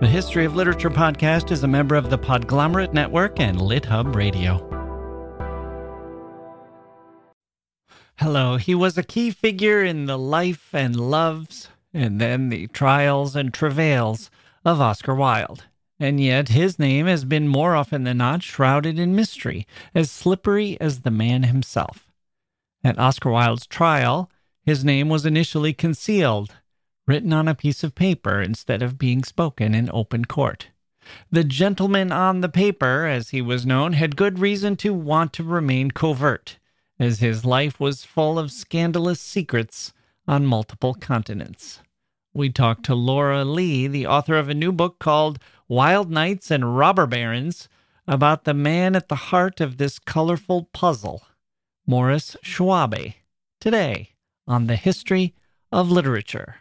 The History of Literature podcast is a member of the Podglomerate Network and LitHub Radio. Hello, he was a key figure in the life and loves, and then the trials and travails of Oscar Wilde. And yet his name has been more often than not shrouded in mystery, as slippery as the man himself. At Oscar Wilde's trial, his name was initially concealed written on a piece of paper instead of being spoken in open court. The gentleman on the paper, as he was known, had good reason to want to remain covert, as his life was full of scandalous secrets on multiple continents. We talked to Laura Lee, the author of a new book called Wilde Nights and Robber Barons, about the man at the heart of this colorful puzzle, Maurice Schwabe, today on the history of literature.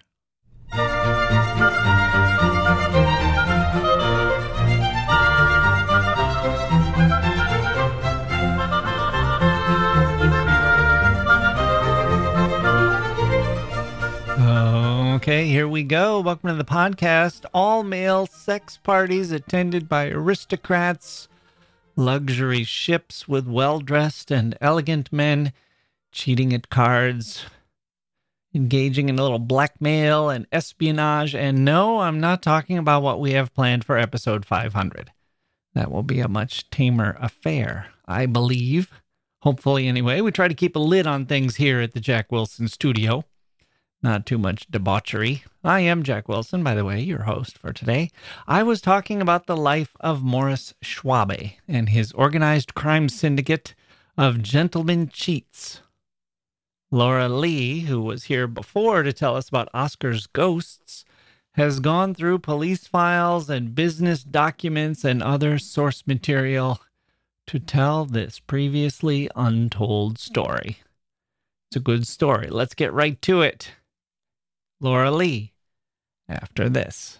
Okay, here we go. Welcome to the podcast. All male sex parties attended by aristocrats, luxury ships with well dressed and elegant men, cheating at cards, engaging in a little blackmail and espionage. And no, I'm not talking about what we have planned for episode 500. That will be a much tamer affair, I believe. Hopefully, anyway. We try to keep a lid on things here at the Jacke Wilson studio. Not too much debauchery. I am Jacke Wilson, by the way, your host for today. I was talking about the life of Maurice Schwabe and his organized crime syndicate of gentlemen cheats. Laura Lee, who was here before to tell us about Oscar's ghosts, has gone through police files and business documents and other source material to tell this previously untold story. It's a good story. Let's get right to it. Laura Lee, after this.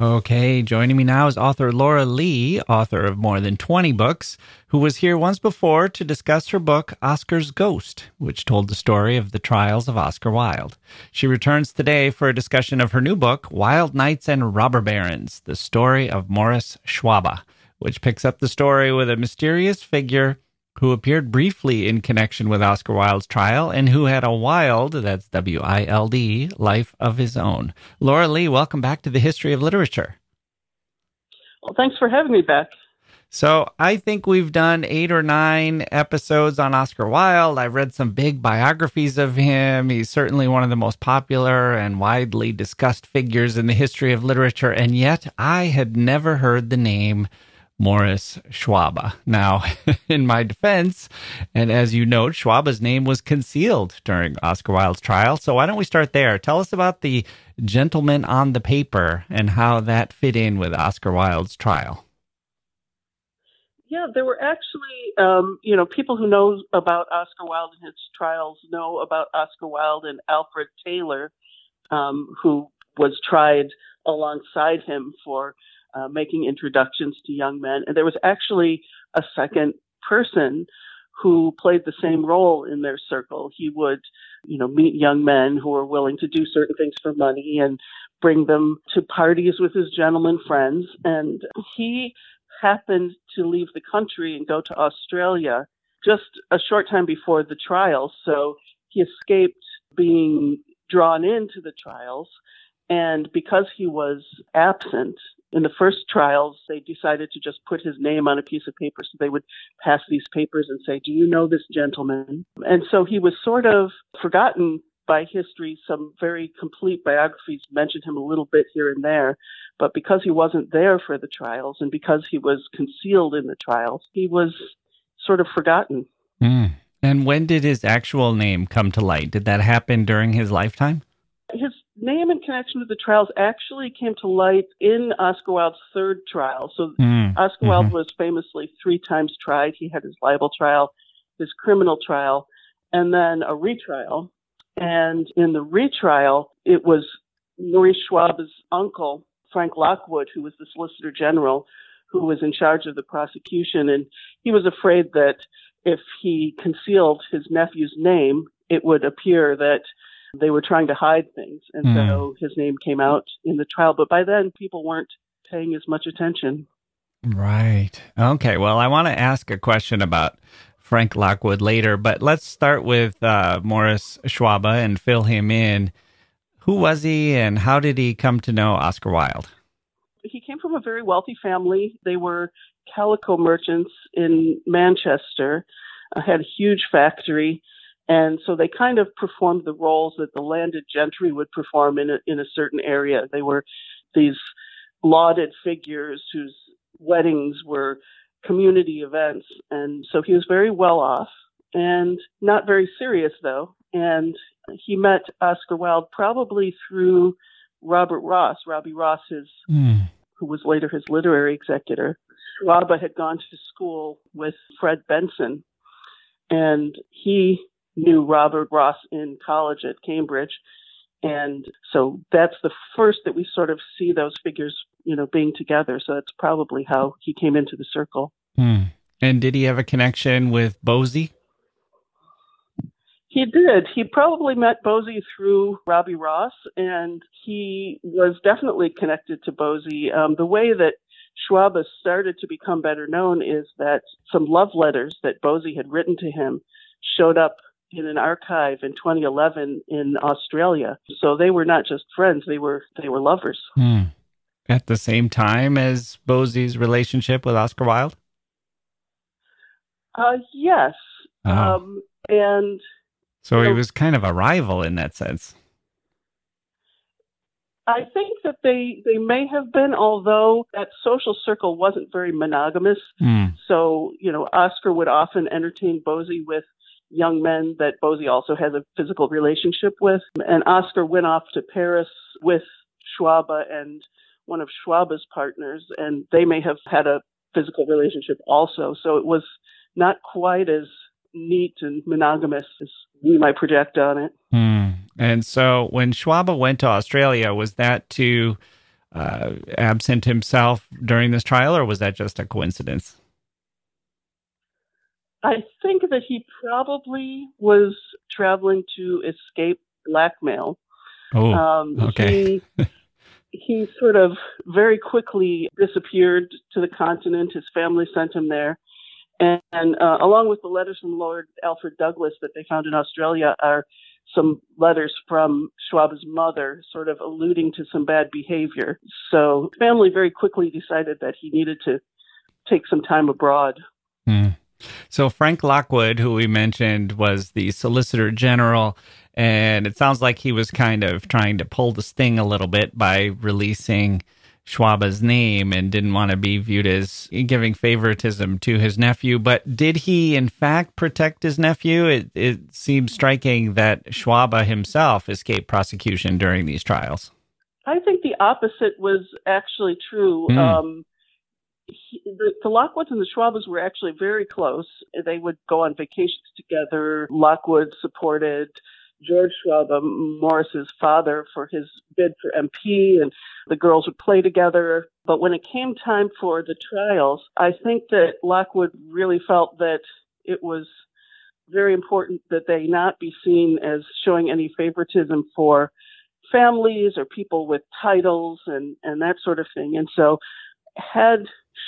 Okay, joining me now is author Laura Lee, author of more than 20 books, who was here once before to discuss her book, Oscar's Ghost, which told the story of the trials of Oscar Wilde. She returns today for a discussion of her new book, Wilde Nights and Robber Barons, the story of Maurice Schwabe, which picks up the story with a mysterious figure who appeared briefly in connection with Oscar Wilde's trial and who had a wild, that's W I L D, life of his own. Laura Lee, welcome back to the History of Literature. Well, thanks for having me back. So, I think we've done eight or nine episodes on Oscar Wilde. I've read some big biographies of him. He's certainly one of the most popular and widely discussed figures in the history of literature. And yet, I had never heard the name Maurice Schwabe. Now, in my defense, and as you note, Schwabe's name was concealed during Oscar Wilde's trial. So why don't we start there? Tell us about the gentleman on the paper and how that fit in with Oscar Wilde's trial. Yeah, there were actually, um, you know, people who know about Oscar Wilde and his trials know about Oscar Wilde and Alfred Taylor, um, who was tried alongside him for uh, making introductions to young men. And there was actually a second person who played the same role in their circle. He would, you know, meet young men who were willing to do certain things for money and bring them to parties with his gentleman friends. And he happened to leave the country and go to Australia just a short time before the trial. So he escaped being drawn into the trials. And because he was absent in the first trials, they decided to just put his name on a piece of paper. So they would pass these papers and say, Do you know this gentleman? And so he was sort of forgotten by history. Some very complete biographies mentioned him a little bit here and there. But because he wasn't there for the trials and because he was concealed in the trials, he was sort of forgotten. Mm. And when did his actual name come to light? Did that happen during his lifetime? His name in connection with the trials actually came to light in Oscar Wilde's third trial. So mm. Oscar Wilde mm-hmm. was famously three times tried. He had his libel trial, his criminal trial, and then a retrial. And in the retrial, it was Maurice Schwabe's uncle, Frank Lockwood, who was the Solicitor General, who was in charge of the prosecution. And he was afraid that if he concealed his nephew's name, it would appear that they were trying to hide things. And mm. so his name came out in the trial. But by then, people weren't paying as much attention. Right. Okay. Well, I want to ask a question about Frank Lockwood later, but let's start with uh, Maurice Schwabe and fill him in. Who was he and how did he come to know Oscar Wilde? He came from a very wealthy family. They were calico merchants in Manchester, uh, had a huge factory. And so they kind of performed the roles that the landed gentry would perform in a, in a certain area. They were these lauded figures whose weddings were community events. And so he was very well off and not very serious though. And he met Oscar Wilde probably through Robert Ross, Robbie Ross, his, mm. who was later his literary executor. Schwabe had gone to school with Fred Benson, and he knew Robert Ross in college at Cambridge. And so that's the first that we sort of see those figures, you know, being together. So that's probably how he came into the circle. Hmm. And did he have a connection with Bosie? He did. He probably met Bosie through Robbie Ross, and he was definitely connected to Bosie. Um, the way that Schwabe started to become better known is that some love letters that Bosie had written to him showed up in an archive in 2011 in Australia. So they were not just friends; they were they were lovers. Hmm. At the same time as Bosie's relationship with Oscar Wilde. Uh, yes. Oh. Um, and so he know, was kind of a rival in that sense. I think that they they may have been, although that social circle wasn't very monogamous. Mm. So you know, Oscar would often entertain Bosie with young men that Bosie also has a physical relationship with. And Oscar went off to Paris with Schwabe and one of Schwabe's partners, and they may have had a physical relationship also. So it was not quite as neat and monogamous as we might project on it. Hmm. And so when Schwabe went to Australia, was that to uh, absent himself during this trial, or was that just a coincidence? I think that he probably was traveling to escape blackmail. Oh, um, okay. He, he sort of very quickly disappeared to the continent. His family sent him there. And, and uh, along with the letters from Lord Alfred Douglas that they found in Australia are some letters from Schwabe's mother, sort of alluding to some bad behavior. So family very quickly decided that he needed to take some time abroad. Mm. So Frank Lockwood, who we mentioned, was the Solicitor General, and it sounds like he was kind of trying to pull the sting a little bit by releasing Schwabe's name and didn't want to be viewed as giving favoritism to his nephew. But did he, in fact, protect his nephew? It, it seems striking that Schwabe himself escaped prosecution during these trials. I think the opposite was actually true. Mm. Um, the, the Lockwoods and the Schwabes were actually very close. They would go on vacations together. Lockwood supported George Schwabe, um, Maurice's father, for his bid for MP, and the girls would play together. But when it came time for the trials, I think that Lockwood really felt that it was very important that they not be seen as showing any favoritism for families or people with titles and, and that sort of thing. And so, had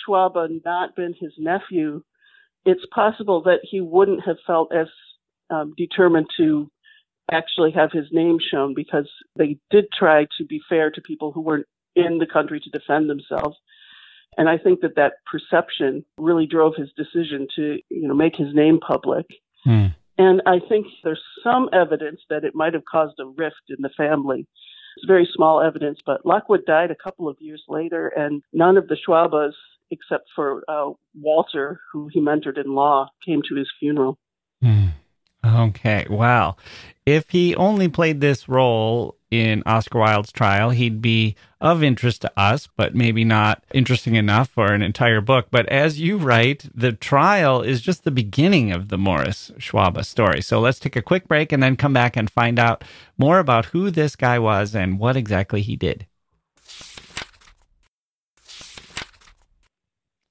Schwabe not been his nephew, it's possible that he wouldn't have felt as um, determined to actually have his name shown because they did try to be fair to people who weren't in the country to defend themselves. And I think that that perception really drove his decision to, you know, make his name public. Hmm. And I think there's some evidence that it might have caused a rift in the family. It's very small evidence, but Lockwood died a couple of years later, and none of the Schwabes, except for uh, Walter, who he mentored in law, came to his funeral. Hmm. Okay, wow. If he only played this role in Oscar Wilde's trial, he'd be of interest to us, but maybe not interesting enough for an entire book. But as you write, the trial is just the beginning of the Maurice Schwabe story. So let's take a quick break and then come back and find out more about who this guy was and what exactly he did.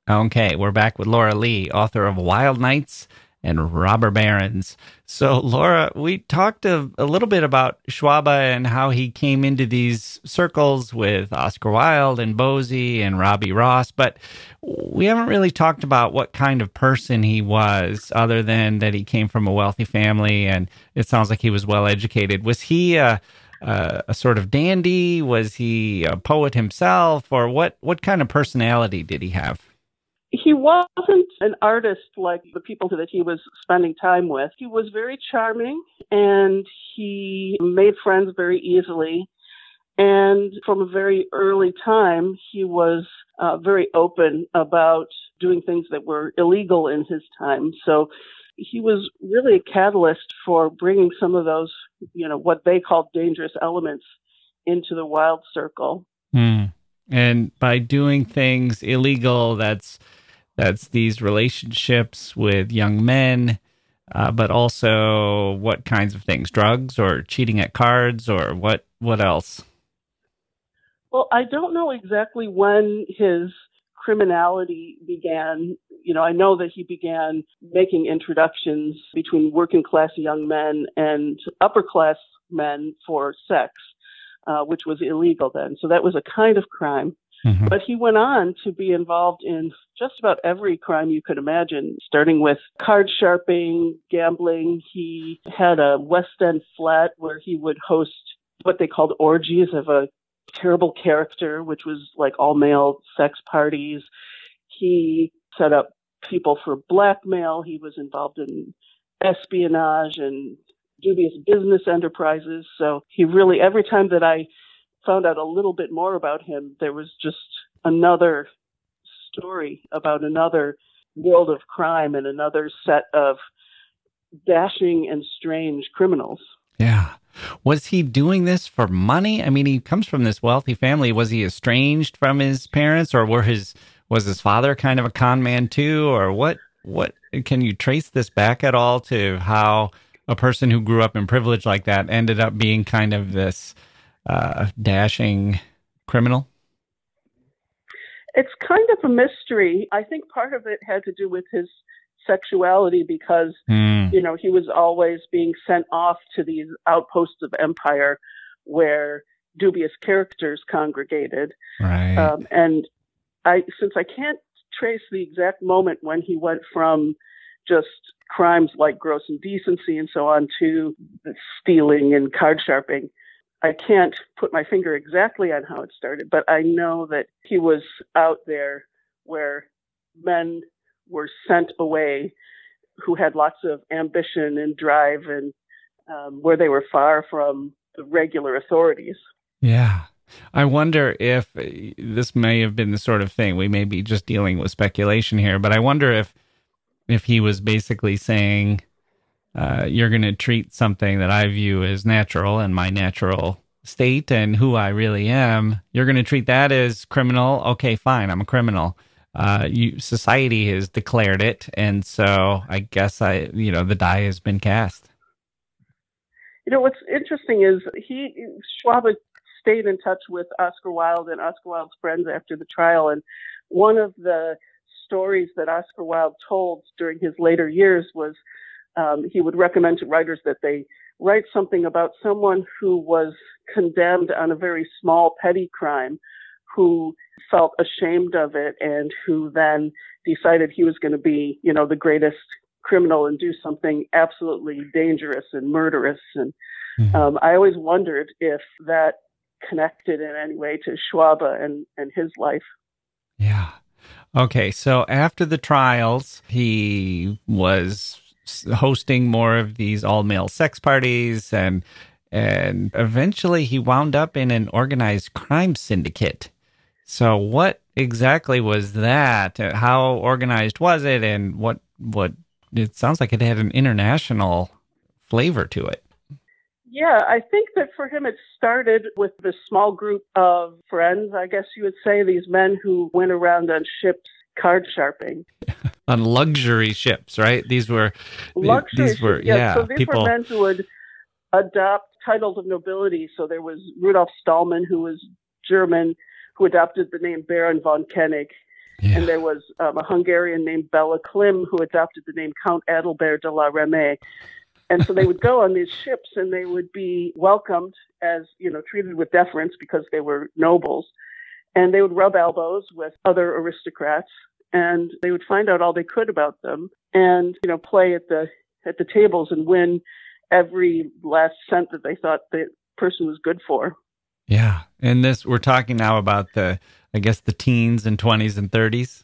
Okay, we're back with Laura Lee, author of Wilde Nights and Robber Barons. So, Laura, we talked a, a, little bit about Schwabe and how he came into these circles with Oscar Wilde and Bosie and Robbie Ross, but we haven't really talked about what kind of person he was, other than that he came from a wealthy family and it sounds like he was well educated. Was he a, a, a sort of dandy? Was he a poet himself, or what? What kind of personality did he have? He wasn't an artist like the people that he was spending time with. He was very charming and he made friends very easily. And from a very early time, he was uh, very open about doing things that were illegal in his time. So he was really a catalyst for bringing some of those, you know, what they called dangerous elements into the Wilde circle. Mm. And by doing things illegal, that's that's these relationships with young men, uh, but also what kinds of things? Drugs or cheating at cards or what? What else? Well, I don't know exactly when his criminality began. You know, I know that he began making introductions between working class young men and upper class men for sex, uh, which was illegal then. So that was a kind of crime. Mm-hmm. But he went on to be involved in just about every crime you could imagine, starting with card sharping, gambling. He had a West End flat where he would host what they called orgies of a terrible character, which was like all male sex parties. He set up people for blackmail. He was involved in espionage and dubious business enterprises. So he really, every time that I found out a little bit more about him, there was just another story about another world of crime and another set of dashing and strange criminals. Yeah. Was he doing this for money? I mean, he comes from this wealthy family. Was he estranged from his parents or were his was his father kind of a con man too or what what can you trace this back at all to how a person who grew up in privilege like that ended up being kind of this uh, dashing criminal? It's kind of a mystery. I think part of it had to do with his sexuality because, mm. you know, he was always being sent off to these outposts of empire where dubious characters congregated. Right. Um, and I, since I can't trace the exact moment when he went from just crimes like gross indecency and so on to stealing and card sharping, I can't put my finger exactly on how it started, but I know that he was out there where men were sent away who had lots of ambition and drive and um, where they were far from the regular authorities. Yeah. I wonder if uh, this may have been the sort of thing we may be just dealing with speculation here, but I wonder if if he was basically saying uh, you're going to treat something that I view as natural and my natural state and who I really am, you're going to treat that as criminal. Okay, fine, I'm a criminal. Uh, you, society has declared it, and so I guess I, you know, the die has been cast. You know, what's interesting is he, Schwabe stayed in touch with Oscar Wilde and Oscar Wilde's friends after the trial. And one of the stories that Oscar Wilde told during his later years was um, he would recommend to writers that they write something about someone who was condemned on a very small petty crime who felt ashamed of it and who then decided he was going to be, you know, the greatest criminal and do something absolutely dangerous and murderous. And mm-hmm. um, I always wondered if that connected in any way to Schwabe and, and his life. Yeah. Okay. So after the trials, he was hosting more of these all male sex parties and and eventually he wound up in an organized crime syndicate. So what exactly was that? Uh, how organized was it and what what it sounds like it had an international flavor to it. Yeah, I think that for him it started with this small group of friends, I guess you would say, these men who went around on ships card sharping. on luxury ships, right? These were luxury these were yeah, yeah so these people... were men who would adopt titles of nobility. So there was Rudolf Stallman who was German who adopted the name Baron von Koenig. Yeah. And there was um, a Hungarian named Bella Klim who adopted the name Count Adelbert de la Ramée. And so they would go on these ships and they would be welcomed as, you know, treated with deference because they were nobles. And they would rub elbows with other aristocrats and they would find out all they could about them and, you know, play at the at the tables and win every last cent that they thought the person was good for. Yeah. And this we're talking now about the I guess the teens and 20s and 30s.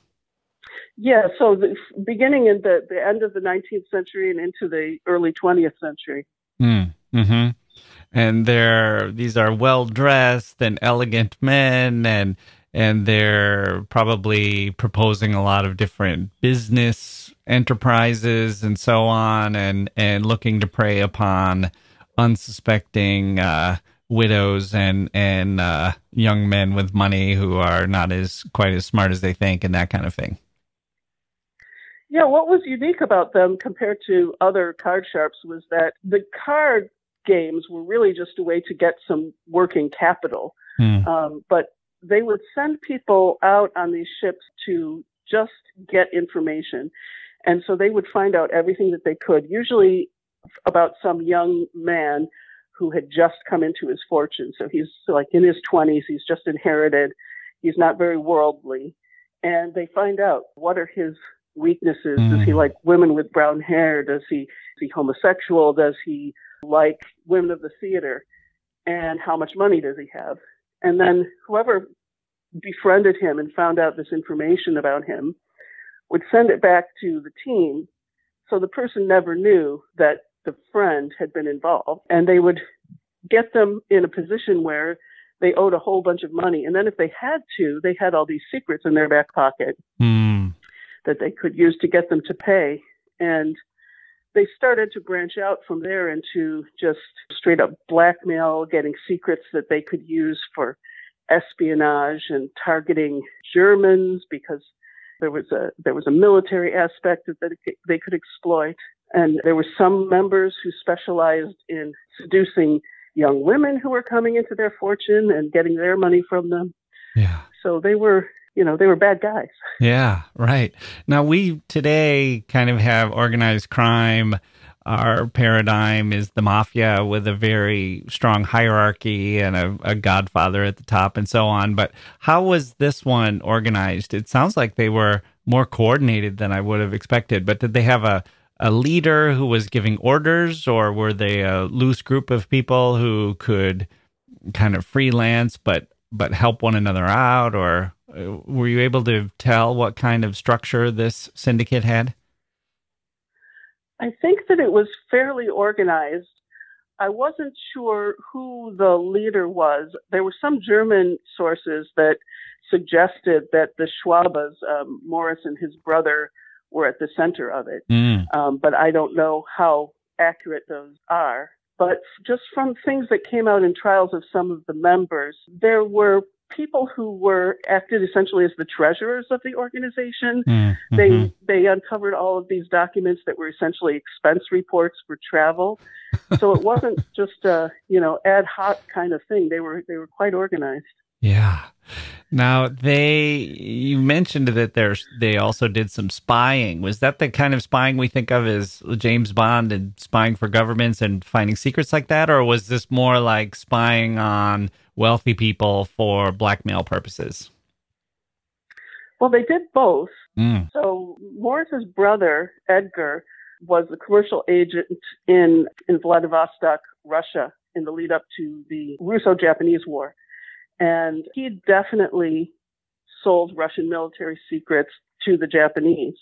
Yeah, so the, beginning in the, the end of the 19th century and into the early 20th century. Mm, hmm And they're these are well dressed and elegant men, and and they're probably proposing a lot of different business enterprises and so on, and and looking to prey upon unsuspecting uh, widows and and uh, young men with money who are not as quite as smart as they think, and that kind of thing. Yeah, what was unique about them compared to other card sharps was that the card games were really just a way to get some working capital. Mm. Um, but they would send people out on these ships to just get information. And so they would find out everything that they could, usually about some young man who had just come into his fortune. So he's like in his 20s, he's just inherited, he's not very worldly. And they find out what are his weaknesses? Mm. Does he mm. like women with brown hair? Does he is he homosexual? Does he like women of the theater? And how much money does he have? And then whoever befriended him and found out this information about him would send it back to the team. So the person never knew that the friend had been involved and they would get them in a position where they owed a whole bunch of money. And then if they had to, they had all these secrets in their back pocket. Mm that they could use to get them to pay. And they started to branch out from there into just straight up blackmail, getting secrets that they could use for espionage and targeting Germans because there was a there was a military aspect that they could exploit. And there were some members who specialized in seducing young women who were coming into their fortune and getting their money from them. Yeah. So they were you know, they were bad guys. Yeah, right. Now we today kind of have organized crime. Our paradigm is the mafia with a very strong hierarchy and a, a godfather at the top and so on. But how was this one organized? It sounds like they were more coordinated than I would have expected. But did they have a a leader who was giving orders, or were they a loose group of people who could kind of freelance but but help one another out, or were you able to tell what kind of structure this syndicate had? I think that it was fairly organized. I wasn't sure who the leader was. There were some German sources that suggested that the Schwabes, um, Maurice and his brother, were at the center of it. Mm. Um, but I don't know how accurate those are. But just from things that came out in trials of some of the members, there were people who were acted essentially as the treasurers of the organization. Mm-hmm. They they uncovered all of these documents that were essentially expense reports for travel. so it wasn't just a you know ad hoc kind of thing. They were they were quite organized. Yeah. Now they you mentioned that there's they also did some spying. Was that the kind of spying we think of as James Bond and spying for governments and finding secrets like that or was this more like spying on wealthy people for blackmail purposes? Well, they did both. Mm. So Maurice's brother Edgar was a commercial agent in in Vladivostok, Russia, in the lead up to the Russo-Japanese War. And he definitely sold Russian military secrets to the Japanese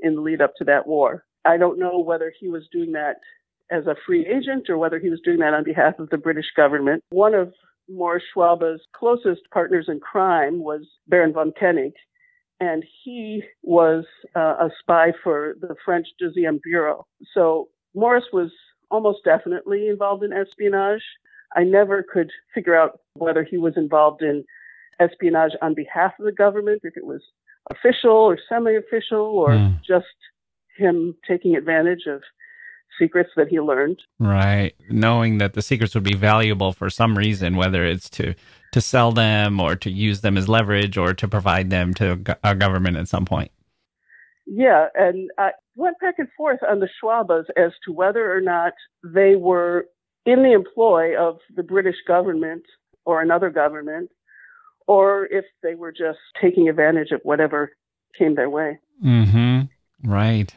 in the lead up to that war. I don't know whether he was doing that as a free agent or whether he was doing that on behalf of the British government. One of Maurice Schwabe's closest partners in crime was Baron von Koenig, and he was uh, a spy for the French Deuxième Bureau. So Maurice was almost definitely involved in espionage. I never could figure out whether he was involved in espionage on behalf of the government, if it was official or semi-official, or Mm. just him taking advantage of secrets that he learned. Right. Knowing that the secrets would be valuable for some reason, whether it's to to sell them or to use them as leverage or to provide them to a government at some point. Yeah, and I went back and forth on the Schwabes as to whether or not they were in the employ of the British government or another government, or if they were just taking advantage of whatever came their way. Mm-hmm. Right.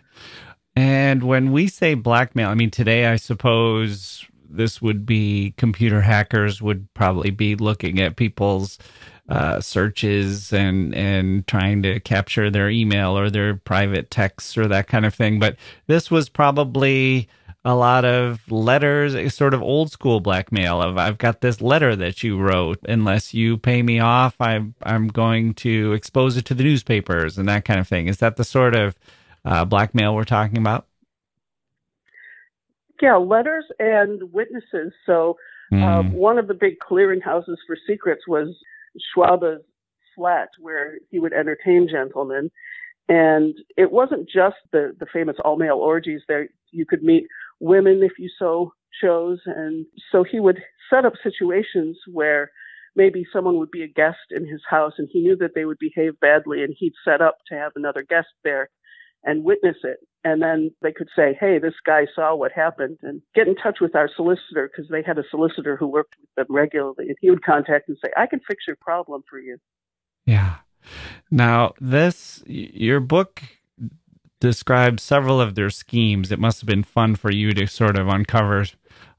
And when we say blackmail, I mean today, I suppose this would be computer hackers would probably be looking at people's uh, searches and and trying to capture their email or their private texts or that kind of thing. But this was probably a lot of letters, sort of old school blackmail of I've got this letter that you wrote. Unless you pay me off, I'm I'm going to expose it to the newspapers and that kind of thing. Is that the sort of uh, blackmail we're talking about? Yeah, letters and witnesses. So Mm. Um, one of the big clearinghouses for secrets was Schwabe's flat, where he would entertain gentlemen. And it wasn't just the, the famous all male orgies there. You could meet women if you so chose. And so he would set up situations where maybe someone would be a guest in his house and he knew that they would behave badly and he'd set up to have another guest there and witness it. And then they could say, hey, this guy saw what happened and get in touch with our solicitor because they had a solicitor who worked with them regularly. And he would contact and say, I can fix your problem for you. Yeah. Now, this, your book describes several of their schemes. It must have been fun for you to sort of uncover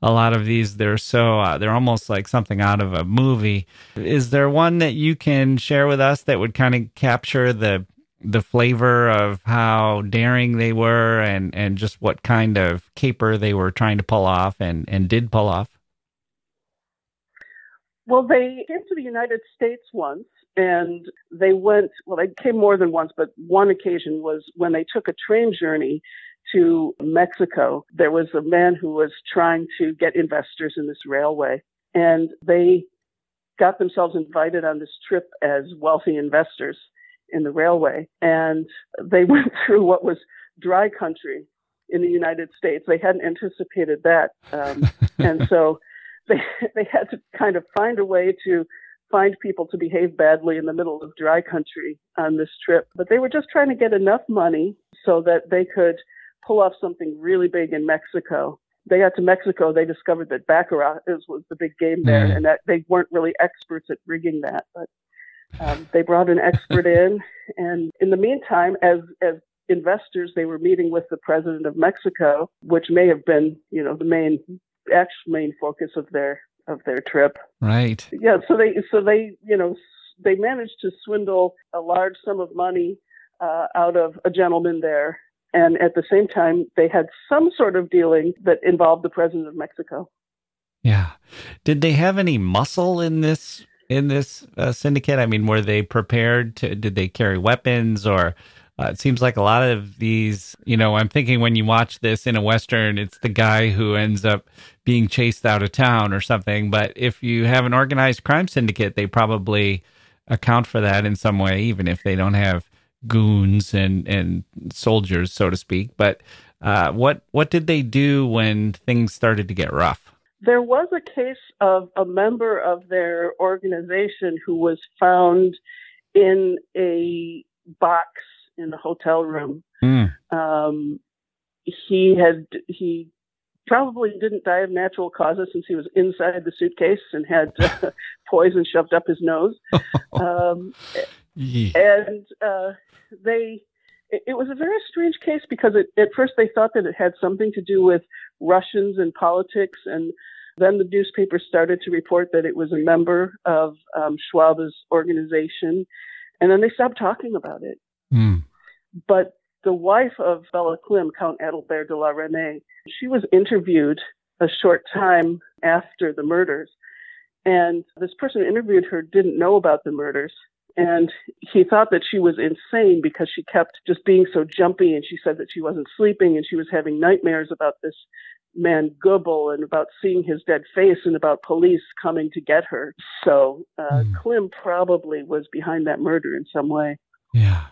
a lot of these. They're so, uh, they're almost like something out of a movie. Is there one that you can share with us that would kind of capture the, the flavor of how daring they were and, and just what kind of caper they were trying to pull off and, and did pull off? Well, they came to the United States once and they went, well, they came more than once, but one occasion was when they took a train journey to Mexico. There was a man who was trying to get investors in this railway and they got themselves invited on this trip as wealthy investors in the railway. And they went through what was dry country in the United States. They hadn't anticipated that. Um, and so they, they had to kind of find a way to find people to behave badly in the middle of dry country on this trip. But they were just trying to get enough money so that they could pull off something really big in Mexico. They got to Mexico, they discovered that Baccarat is, was the big game there Mm. and that they weren't really experts at rigging that. But um, they brought an expert in. And in the meantime, as, as investors, they were meeting with the president of Mexico, which may have been, you know, the main, actual main focus of their, of their trip. Right. Yeah, so they so they you know they managed to swindle a large sum of money uh, out of a gentleman there, and at the same time they had some sort of dealing that involved the president of Mexico. Yeah. Did they have any muscle in this in this uh, syndicate? I mean, were they prepared to? Did they carry weapons, or Uh, it seems like a lot of these, you know, I'm thinking when you watch this in a Western, it's the guy who ends up being chased out of town or something. But if you have an organized crime syndicate, they probably account for that in some way, even if they don't have goons and, and soldiers, so to speak. But uh, what what did they do when things started to get rough? There was a case of a member of their organization who was found in a box in the hotel room. Mm. Um, he had he probably didn't die of natural causes since he was inside the suitcase and had uh, poison shoved up his nose. Um, yeah. And uh, they, it, it, was a very strange case because it, at first they thought that it had something to do with Russians and politics, and then the newspaper started to report that it was a member of um, Schwabe's organization, and then they stopped talking about it. Mm. But the wife of Bella Klim, Count Adalbert de la Reynie, she was interviewed a short time after the murders. And this person who interviewed her didn't know about the murders. And he thought that she was insane because she kept just being so jumpy. And she said that she wasn't sleeping and she was having nightmares about this man Goebel and about seeing his dead face and about police coming to get her. So uh, mm. Klim probably was behind that murder in some way. Yeah.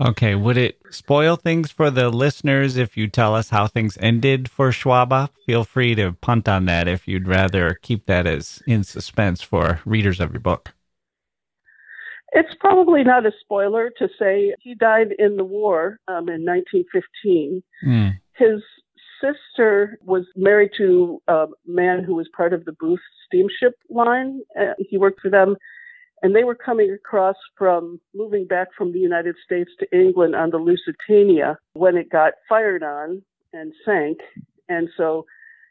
Okay. Would it spoil things for the listeners if you tell us how things ended for Schwabe? Feel free to punt on that if you'd rather keep that as in suspense for readers of your book. It's probably not a spoiler to say he died in the war um, in 1915. Mm. His sister was married to a man who was part of the Booth steamship line. Uh, he worked for them and they were coming across from moving back from the United States to England on the Lusitania when it got fired on and sank. And so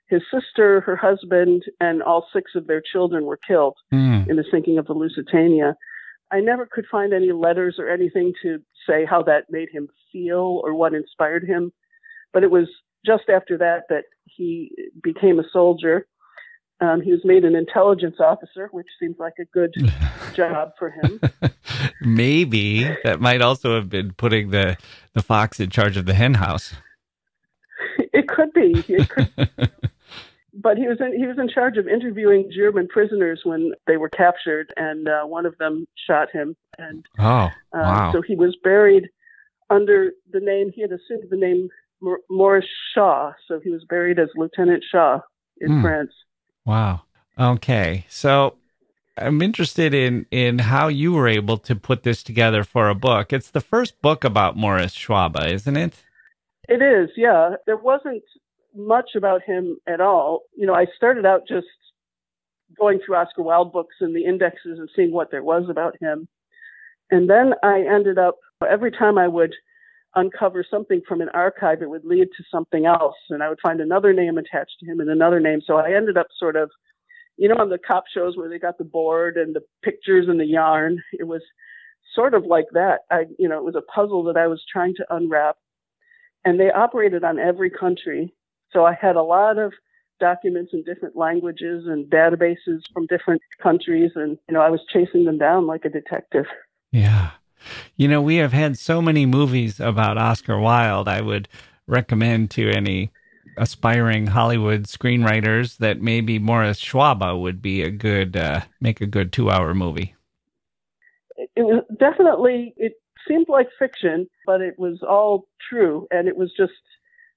his sister, her husband, and all six of their children were killed mm. in the sinking of the Lusitania. I never could find any letters or anything to say how that made him feel or what inspired him. But it was just after that that he became a soldier um, he was made an intelligence officer, which seems like a good job for him. Maybe that might also have been putting the the fox in charge of the hen house. It could be. It could. but he was in, he was in charge of interviewing German prisoners when they were captured, and uh, one of them shot him. And oh, uh, wow! So he was buried under the name he had assumed the name Morris Shaw. So he was buried as Lieutenant Shaw in mm. France. Wow. Okay. So I'm interested in in how you were able to put this together for a book. It's the first book about Maurice Schwabe, isn't it? It is. Yeah. There wasn't much about him at all. You know, I started out just going through Oscar Wilde books and the indexes and seeing what there was about him. And then I ended up every time I would uncover something from an archive, it would lead to something else. And I would find another name attached to him and another name. So I ended up sort of, you know, on the cop shows where they got the board and the pictures and the yarn, it was sort of like that. I, you know, it was a puzzle that I was trying to unwrap. And they operated on every country. So I had a lot of documents in different languages and databases from different countries. And, you know, I was chasing them down like a detective. Yeah. You know, we have had so many movies about Oscar Wilde. I would recommend to any aspiring Hollywood screenwriters that maybe Maurice Schwabe would be a good uh, make a good two hour movie. It was definitely it seemed like fiction, but it was all true, and it was just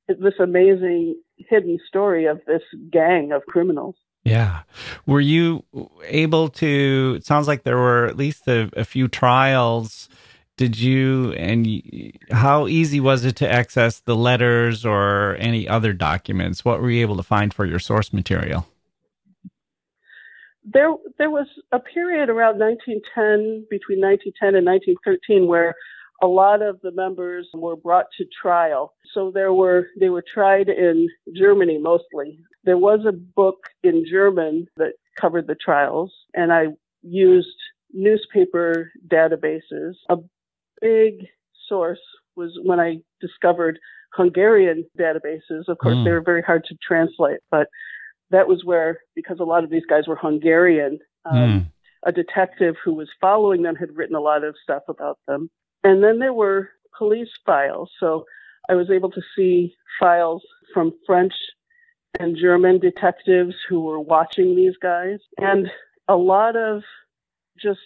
this amazing hidden story of this gang of criminals. Yeah. Were you able to? It sounds like there were at least a, a few trials. Did you, and how easy was it to access the letters or any other documents? What were you able to find for your source material? There, there was a period around 1910, between 1910 and 1913, where a lot of the members were brought to trial. So there were, they were tried in Germany mostly. There was a book in German that covered the trials and I used newspaper databases. A big source was when I discovered Hungarian databases. Of course, mm. they were very hard to translate, but that was where, because a lot of these guys were Hungarian, um, mm. a detective who was following them had written a lot of stuff about them. And then there were police files. So I was able to see files from French and German detectives who were watching these guys, and a lot of just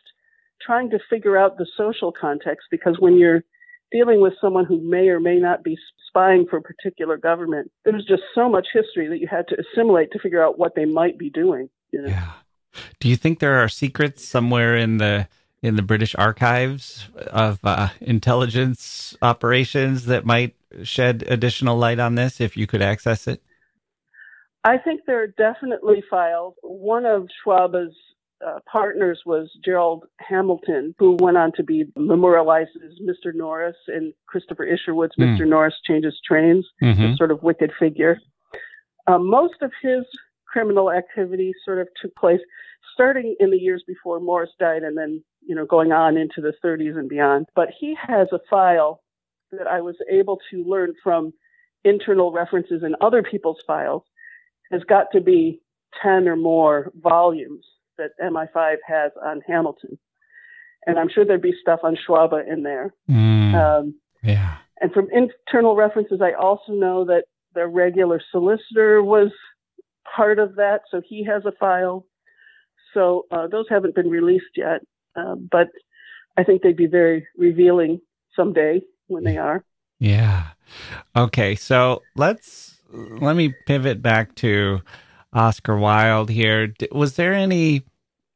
trying to figure out the social context because when you're dealing with someone who may or may not be spying for a particular government, there's just so much history that you had to assimilate to figure out what they might be doing. You know? Yeah. Do you think there are secrets somewhere in the in the British archives of uh, intelligence operations that might shed additional light on this if you could access it? I think there are definitely files. One of Schwabe's uh, partners was Gerald Hamilton, who went on to be memorialized as Mr. Norris in Christopher Isherwood's mm. Mr. Norris Changes Trains, mm-hmm. a sort of wicked figure. Uh, most of his criminal activity sort of took place starting in the years before Morris died and then, you know, going on into the 30s and beyond. But he has a file that I was able to learn from internal references in other people's files has got to be 10 or more volumes that MI5 has on Hamilton. And I'm sure there'd be stuff on Schwabe in there. Mm, um, yeah. And from internal references, I also know that the regular solicitor was part of that, so he has a file. So uh, those haven't been released yet, uh, but I think they'd be very revealing someday when they are. Yeah. Okay, so let's let me pivot back to Oscar Wilde here. Was there any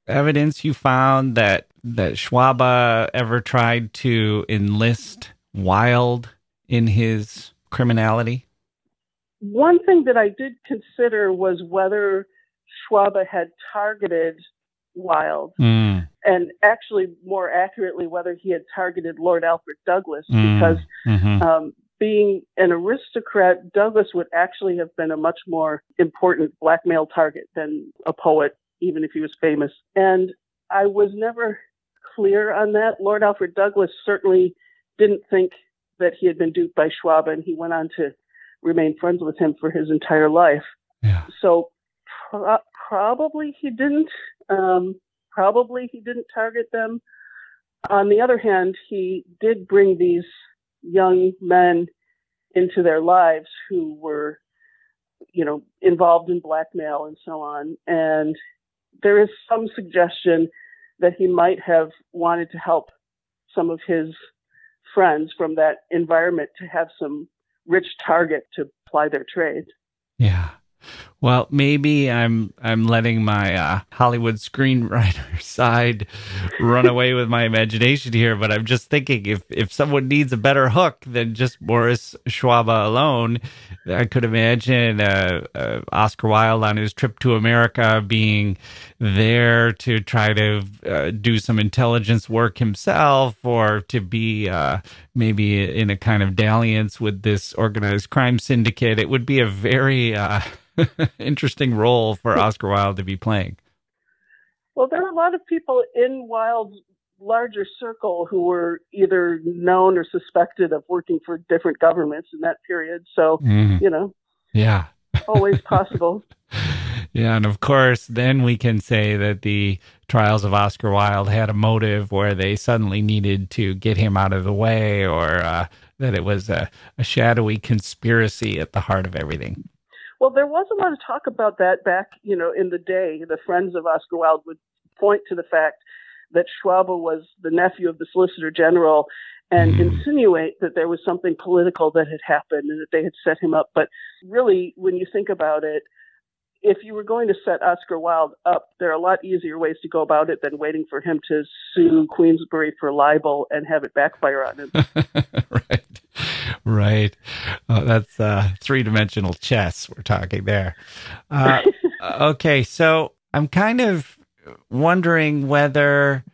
evidence you found that that Schwabe ever tried to enlist Wilde in his criminality? One thing that I did consider was whether Schwabe had targeted Wilde, mm. And actually, more accurately, whether he had targeted Lord Alfred Douglas, mm. because mm-hmm. um, being an aristocrat, Douglas would actually have been a much more important blackmail target than a poet, even if he was famous. And I was never clear on that. Lord Alfred Douglas certainly didn't think that he had been duped by Schwabe, and he went on to remain friends with him for his entire life. Yeah. So pro- probably he didn't. Um, probably he didn't target them. On the other hand, he did bring these young men into their lives who were, you know, involved in blackmail and so on. And there is some suggestion that he might have wanted to help some of his friends from that environment to have some rich target to ply their trade. Yeah. Well, maybe I'm I'm letting my uh, Hollywood screenwriter side run away with my imagination here, but I'm just thinking if if someone needs a better hook than just Maurice Schwabe alone, I could imagine uh, uh, Oscar Wilde on his trip to America being there to try to uh, do some intelligence work himself, or to be uh, maybe in a kind of dalliance with this organized crime syndicate. It would be a very uh, interesting role for Oscar Wilde to be playing. Well, there are a lot of people in Wilde's larger circle who were either known or suspected of working for different governments in that period. So, mm. you know, yeah, always possible. Yeah, and of course, then we can say that the trials of Oscar Wilde had a motive where they suddenly needed to get him out of the way, or uh, that it was a, a shadowy conspiracy at the heart of everything. Well, there was a lot of talk about that back, you know, in the day. The friends of Oscar Wilde would point to the fact that Schwabe was the nephew of the Solicitor General and mm. insinuate that there was something political that had happened and that they had set him up. But really, when you think about it, if you were going to set Oscar Wilde up, there are a lot easier ways to go about it than waiting for him to sue Queensberry for libel and have it backfire on him. right. Right. Oh, that's uh, three dimensional chess we're talking there. Uh, okay. So I'm kind of wondering whether,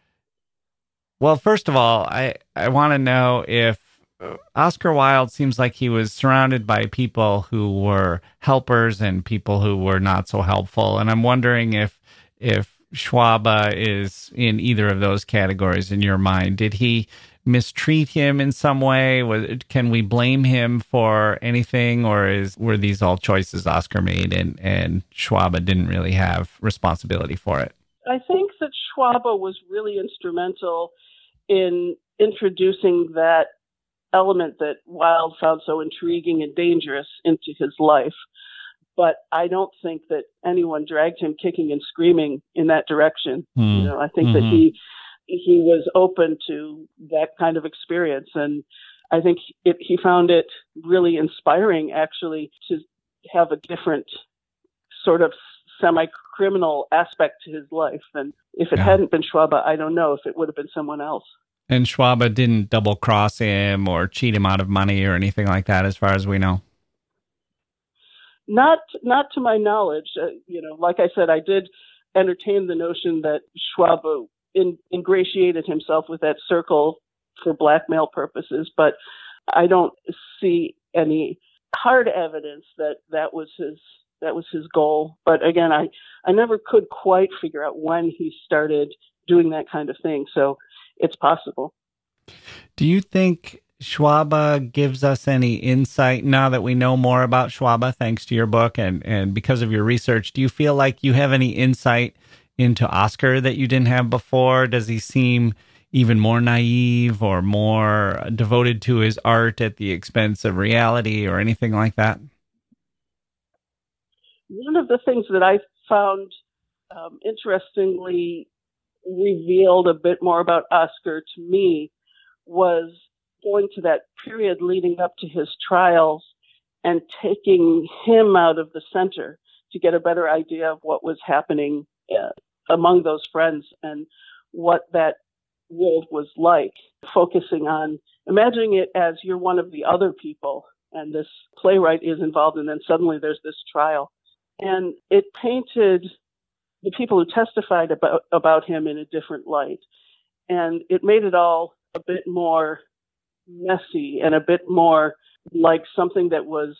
well, first of all, I, I want to know if Oscar Wilde seems like he was surrounded by people who were helpers and people who were not so helpful. And I'm wondering if, if Schwabe is in either of those categories in your mind. Did he mistreat him in some way? Can we blame him for anything, or is were these all choices Oscar made and and Schwabe didn't really have responsibility for it? I think that Schwabe was really instrumental in introducing that element that Wilde found so intriguing and dangerous into his life. But I don't think that anyone dragged him kicking and screaming in that direction. Hmm. You know, I think Mhm. that he he was open to that kind of experience, and I think it, he found it really inspiring, actually, to have a different sort of semi-criminal aspect to his life. And if it Yeah. hadn't been Schwabe, I don't know if it would have been someone else. And Schwabe didn't double cross him or cheat him out of money or anything like that, as far as we know. Not not to my knowledge. Uh, you know, like I said, I did entertain the notion that Schwabe in, ingratiated himself with that circle for blackmail purposes, but I don't see any hard evidence that that was his that was his goal. But again, I I never could quite figure out when he started doing that kind of thing. So it's possible. Do you think Schwabe gives us any insight now that we know more about Schwabe, thanks to your book and, and because of your research? Do you feel like you have any insight into Oscar that you didn't have before? Does he seem even more naive or more devoted to his art at the expense of reality or anything like that? One of the things that I found um, interestingly revealed a bit more about Oscar to me was going to that period leading up to his trials and taking him out of the center to get a better idea of what was happening uh, among those friends and what that world was like, focusing on imagining it as you're one of the other people and this playwright is involved and then suddenly there's this trial. And it painted the people who testified about, about him in a different light. And it made it all a bit more messy and a bit more like something that was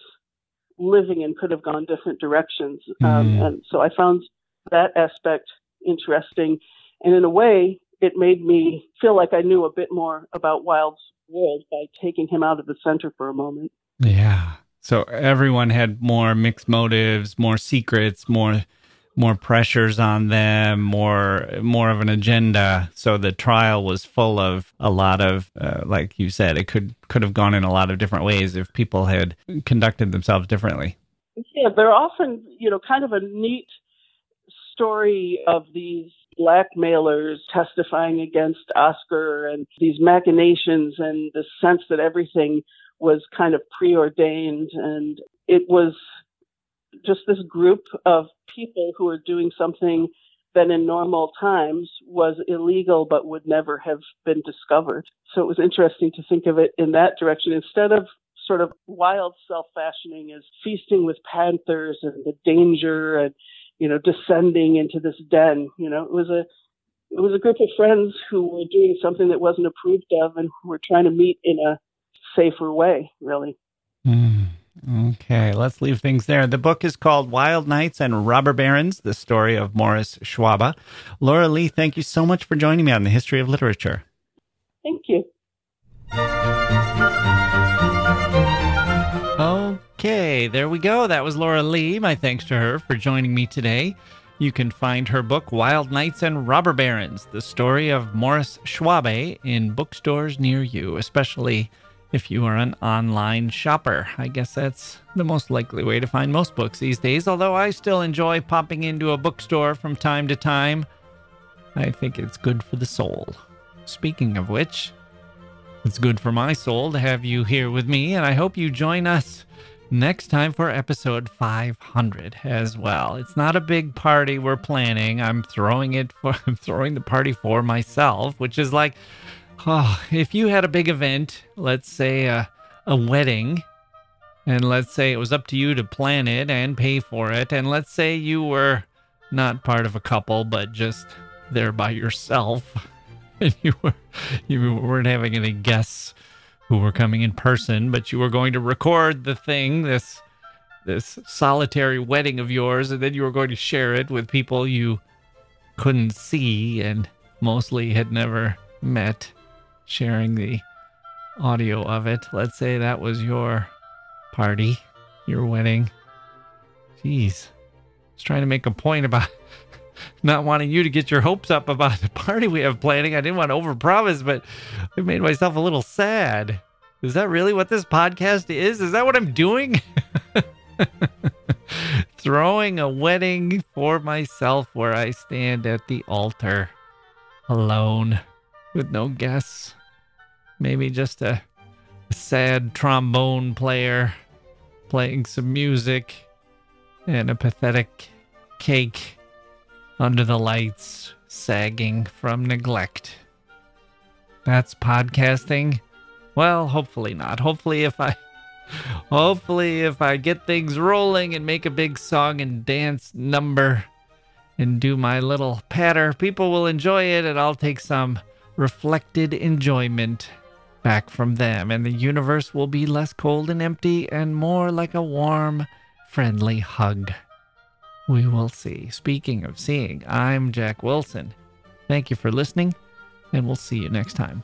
living and could have gone different directions. Um, Mm. and so I found that aspect interesting. And in a way, it made me feel like I knew a bit more about Wilde's world by taking him out of the center for a moment. Yeah. So everyone had more mixed motives, more secrets, more more pressures on them, more more of an agenda. So the trial was full of a lot of, uh, like you said, it could could have gone in a lot of different ways if people had conducted themselves differently. Yeah, they're often, you know, kind of a neat story of these blackmailers testifying against Oscar and these machinations and the sense that everything was kind of preordained. And it was just this group of people who were doing something that in normal times was illegal but would never have been discovered. So it was interesting to think of it in that direction instead of sort of Wilde self fashioning as feasting with panthers and the danger and you know descending into this den you know it was a it was a group of friends who were doing something that wasn't approved of and who were trying to meet in a safer way really Mm, okay, let's leave things there. The book is called Wilde Nights and Robber Barons, the story of Maurice Schwabe. Laura Lee, thank you so much for joining me on the history of literature. thank you Okay, there we go. That was Laura Lee. My thanks to her for joining me today. You can find her book, Wilde Nights and Robber Barons, the story of Maurice Schwabe, in bookstores near you, especially if you are an online shopper. I guess that's the most likely way to find most books these days, although I still enjoy popping into a bookstore from time to time. I think it's good for the soul. Speaking of which, it's good for my soul to have you here with me, and I hope you join us next time for episode 500 as well. It's not a big party we're planning. I'm throwing it for I'm throwing the party for myself, which is like oh, if you had a big event, let's say a, a wedding, and let's say it was up to you to plan it and pay for it, and let's say you were not part of a couple but just there by yourself and you were you weren't having any guests who were coming in person, but you were going to record the thing, this this solitary wedding of yours, and then you were going to share it with people you couldn't see and mostly had never met, sharing the audio of it. Let's say that was your party, your wedding. Jeez. I was trying to make a point about not wanting you to get your hopes up about the party we have planning. I didn't want to overpromise, but I made myself a little sad. Is that really what this podcast is? Is that what I'm doing? Throwing a wedding for myself where I stand at the altar alone with no guests. Maybe just a, a sad trombone player playing some music and a pathetic cake under the lights sagging from neglect. That's podcasting. Well, hopefully not. Hopefully if I hopefully if I get things rolling and make a big song and dance number and do my little patter, people will enjoy it and I'll take some reflected enjoyment back from them and the universe will be less cold and empty and more like a warm, friendly hug. We will see. Speaking of seeing, I'm Jacke Wilson. Thank you for listening, and we'll see you next time.